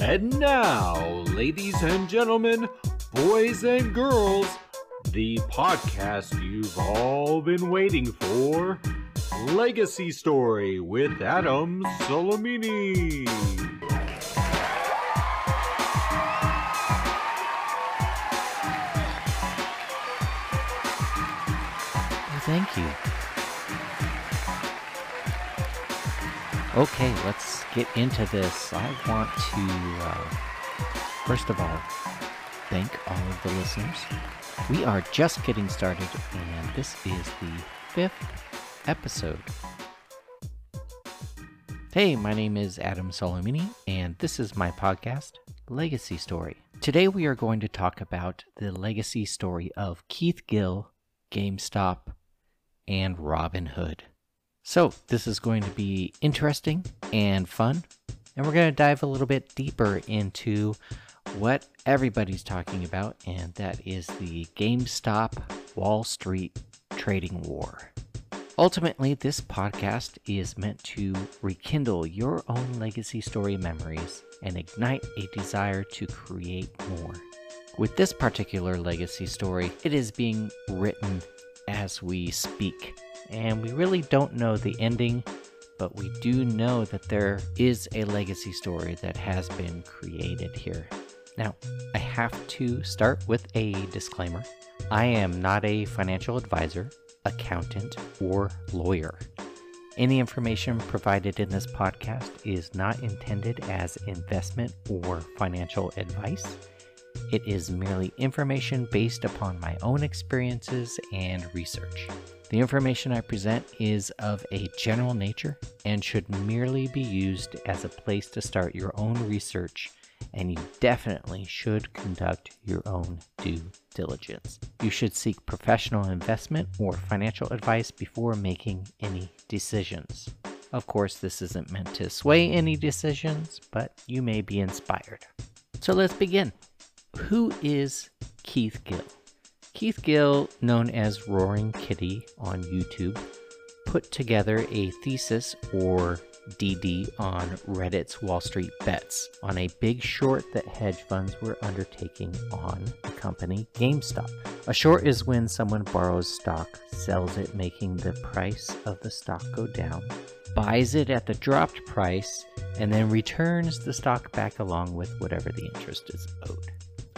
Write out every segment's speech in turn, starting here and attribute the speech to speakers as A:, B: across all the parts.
A: And now, ladies and gentlemen, boys and girls, the podcast you've all been waiting for Legacy Story with Adam Solomini.
B: Thank you. Okay, let's get into this. I want to, uh, first of all, thank all of the listeners. We are just getting started, and this is the fifth episode. Hey, my name is Adam Solomini, and this is my podcast, Legacy Story. Today we are going to talk about the legacy story of Keith Gill, GameStop, and Robinhood. So, this is going to be interesting and fun, and we're going to dive a little bit deeper into what everybody's talking about, and that is the GameStop Wall Street trading war. Ultimately, this podcast is meant to rekindle your own legacy story memories and ignite a desire to create more. With this particular legacy story, it is being written as we speak and we really don't know the ending, but we do know that there is a legacy story that has been created here. Now, I have to start with a disclaimer. I am not a financial advisor, accountant, or lawyer. Any information provided in this podcast is not intended as investment or financial advice. It is merely information based upon my own experiences and research. The information I present is of a general nature and should merely be used as a place to start your own research, and you definitely should conduct your own due diligence. You should seek professional investment or financial advice before making any decisions. Of course, this isn't meant to sway any decisions, but you may be inspired. So let's begin. Who is Keith Gill? Keith Gill, known as Roaring Kitty on YouTube, put together a thesis or DD on Reddit's Wall Street Bets on a big short that hedge funds were undertaking on the company GameStop. A short is when someone borrows stock, sells it, making the price of the stock go down, buys it at the dropped price, and then returns the stock back along with whatever the interest is owed.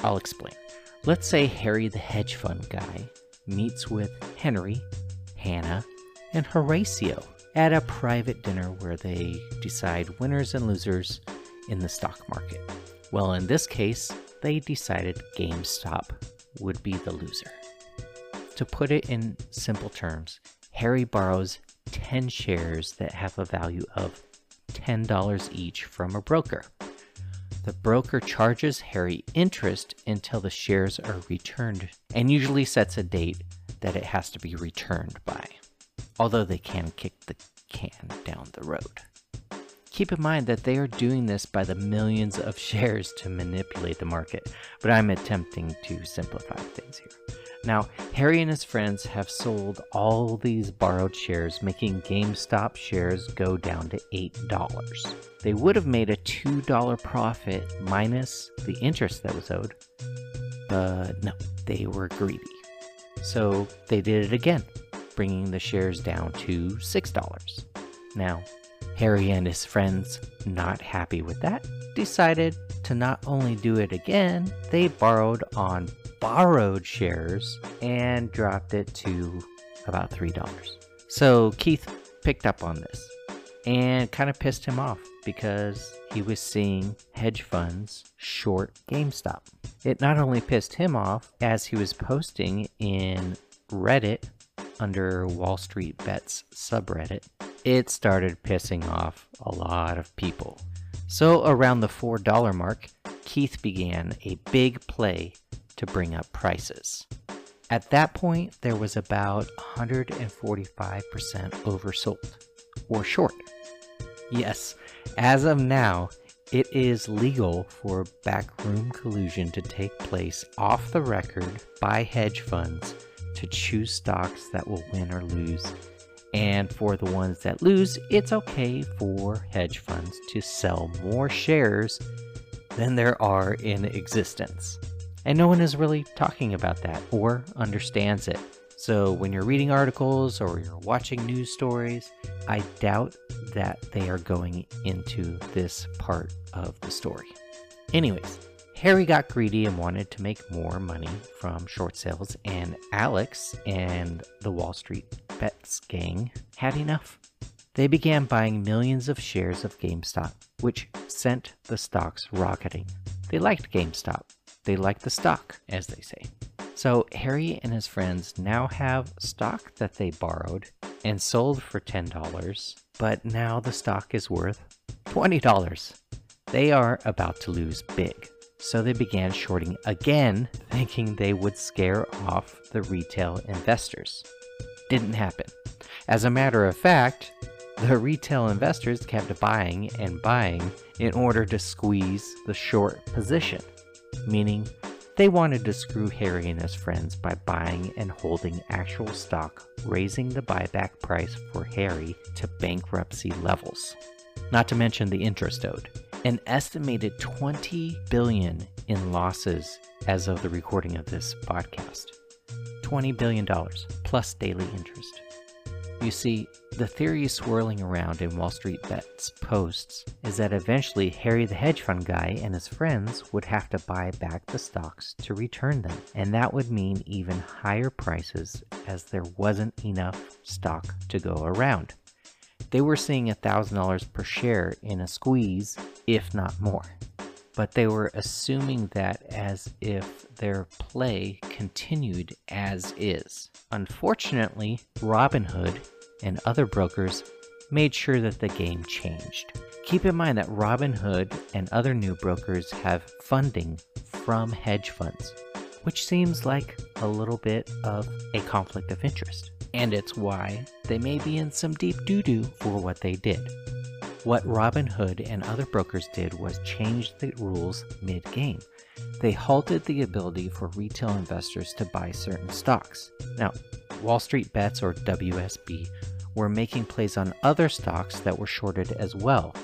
B: I'll explain. Let's say Harry the hedge fund guy meets with Henry, Hannah, and Horatio at a private dinner where they decide winners and losers in the stock market. Well, in this case, they decided GameStop would be the loser. To put it in simple terms, Harry borrows 10 shares that have a value of $10 each from a broker. The broker charges Harry interest until the shares are returned and usually sets a date that it has to be returned by, although they can kick the can down the road. Keep in mind that they are doing this by the millions of shares to manipulate the market, but I'm attempting to simplify things here. Now, Harry and his friends have sold all these borrowed shares, making GameStop shares go down to $8. They would have made a $2 profit minus the interest that was owed, but no, they were greedy. So they did it again, bringing the shares down to $6. Now, Harry and his friends, not happy with that, decided to not only do it again, they borrowed on borrowed shares and dropped it to about $3. So Keith picked up on this and kind of pissed him off because he was seeing hedge funds short GameStop. It not only pissed him off as he was posting in Reddit under Wall Street Bets subreddit, it started pissing off a lot of people. So around the $4 mark, Keith began a big play to bring up prices. At that point, there was about 145% oversold or short. Yes, as of now, it is legal for backroom collusion to take place off the record by hedge funds to choose stocks that will win or lose. And for the ones that lose, it's okay for hedge funds to sell more shares than there are in existence. And no one is really talking about that or understands it. So when you're reading articles or you're watching news stories, I doubt that they are going into this part of the story. Anyways, Harry got greedy and wanted to make more money from short sales, and Alex and the Wall Street Bets gang had enough. They began buying millions of shares of GameStop, which sent the stocks rocketing. They liked GameStop. They like the stock, as they say. So Harry and his friends now have stock that they borrowed and sold for $10, but now the stock is worth $20. They are about to lose big. So they began shorting again, thinking they would scare off the retail investors. Didn't happen. As a matter of fact, the retail investors kept buying and buying in order to squeeze the short position, meaning they wanted to screw Harry and his friends by buying and holding actual stock, raising the buyback price for Harry to bankruptcy levels. Not to mention the interest owed an estimated 20 billion in losses as of the recording of this podcast. 20 billion dollars plus daily interest. You see, the theory swirling around in Wall Street Bets posts is that eventually Harry the hedge fund guy and his friends would have to buy back the stocks to return them, and that would mean even higher prices as there wasn't enough stock to go around. They were seeing $1,000 per share in a squeeze, if not more. But they were assuming that as if their play continued as is. Unfortunately, Robinhood and other brokers made sure that the game changed. Keep in mind that Robinhood and other new brokers have funding from hedge funds, which seems like a little bit of a conflict of interest and it's why they may be in some deep doo doo for what they did. What Robinhood and other brokers did was change the rules mid game. They halted the ability for retail investors to buy certain stocks. Now, Wall Street Bets or WSB were making plays on other stocks that were shorted as well,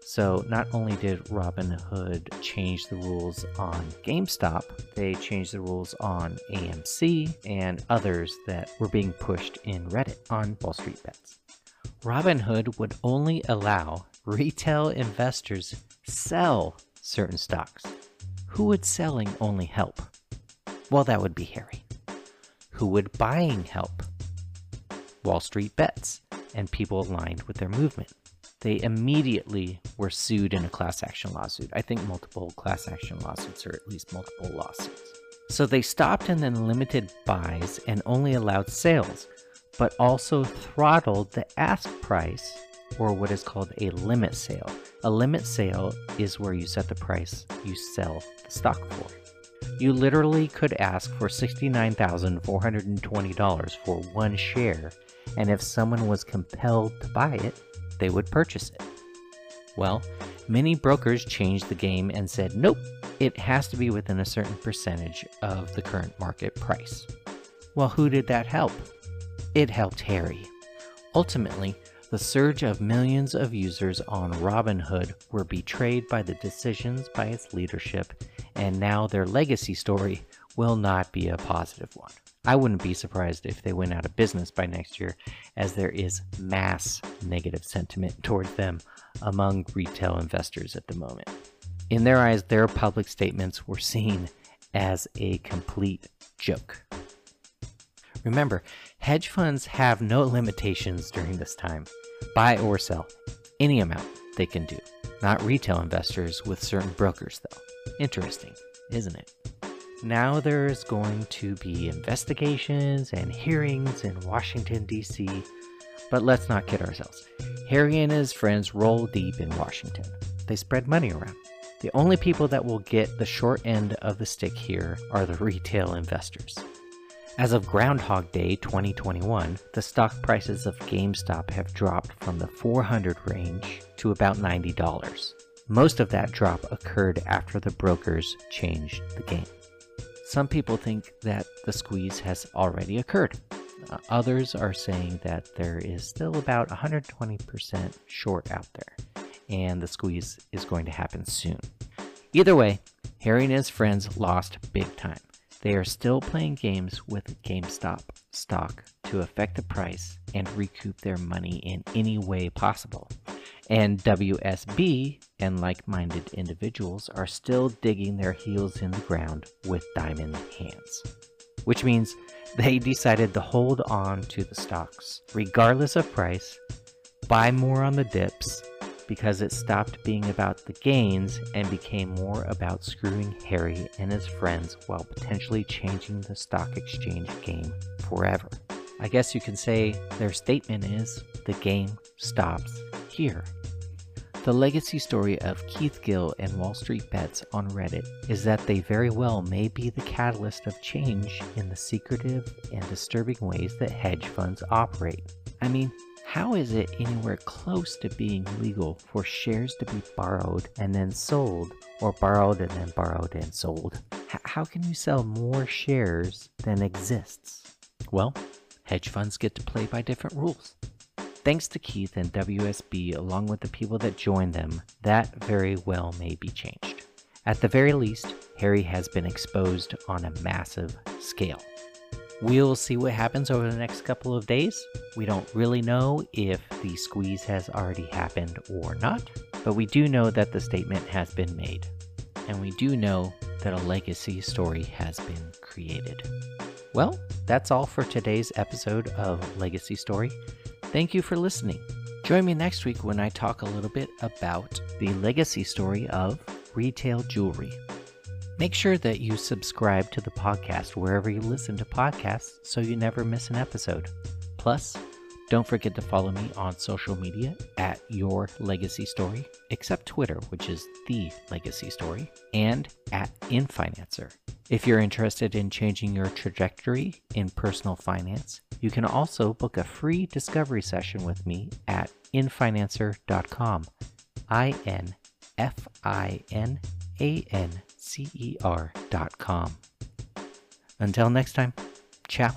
B: so not only did Robinhood change the rules on GameStop, they changed the rules on AMC and others that were being pushed in Reddit on Wall Street Bets. Robinhood would only allow retail investors sell certain stocks. Who would selling only help? Well, that would be Harry. Who would buying help? Wall Street Bets and people aligned with their movement they immediately were sued in a class action lawsuit. I think multiple class action lawsuits, or at least multiple lawsuits. So they stopped and then limited buys and only allowed sales, but also throttled the ask price, or what is called a limit sale. A limit sale is where you set the price you sell the stock for. You literally could ask for $69,420 for one share, and if someone was compelled to buy it, they would purchase it. Well, many brokers changed the game and said, nope, it has to be within a certain percentage of the current market price. Well, who did that help? It helped Harry. Ultimately, the surge of millions of users on Robinhood were betrayed by the decisions by its leadership, and now their legacy story will not be a positive one. I wouldn't be surprised if they went out of business by next year, as there is mass negative sentiment towards them among retail investors at the moment. In their eyes, their public statements were seen as a complete joke. Remember, hedge funds have no limitations during this time. Buy or sell any amount they can do. Not retail investors with certain brokers, though. Interesting, isn't it? Now there's going to be investigations and hearings in Washington, D.C., but let's not kid ourselves. Harry and his friends roll deep in Washington. They spread money around. The only people that will get the short end of the stick here are the retail investors. As of Groundhog Day 2021, the stock prices of GameStop have dropped from the 400 range to about $90. Most of that drop occurred after the brokers changed the game. Some people think that the squeeze has already occurred. Others are saying that there is still about 120% short out there, and the squeeze is going to happen soon. Either way, Harry and his friends lost big time. They are still playing games with GameStop stock to affect the price and recoup their money in any way possible. And WSB and like minded individuals are still digging their heels in the ground with diamond hands. Which means they decided to hold on to the stocks, regardless of price, buy more on the dips, because it stopped being about the gains and became more about screwing Harry and his friends while potentially changing the stock exchange game forever. I guess you can say their statement is the game stops here. The legacy story of Keith Gill and Wall Street Bets on Reddit is that they very well may be the catalyst of change in the secretive and disturbing ways that hedge funds operate. I mean, how is it anywhere close to being legal for shares to be borrowed and then sold, or borrowed and then borrowed and sold? H- how can you sell more shares than exists? Well, hedge funds get to play by different rules. Thanks to Keith and WSB, along with the people that joined them, that very well may be changed. At the very least, Harry has been exposed on a massive scale. We'll see what happens over the next couple of days. We don't really know if the squeeze has already happened or not, but we do know that the statement has been made. And we do know that a legacy story has been created. Well, that's all for today's episode of Legacy Story. Thank you for listening. Join me next week when I talk a little bit about the legacy story of retail jewelry. Make sure that you subscribe to the podcast wherever you listen to podcasts so you never miss an episode. Plus, don't forget to follow me on social media at Your Legacy Story, except Twitter, which is The Legacy Story, and at InFinancer. If you're interested in changing your trajectory in personal finance, you can also book a free discovery session with me at infinancer.com. I N F I N A N C E R.com. Until next time, ciao.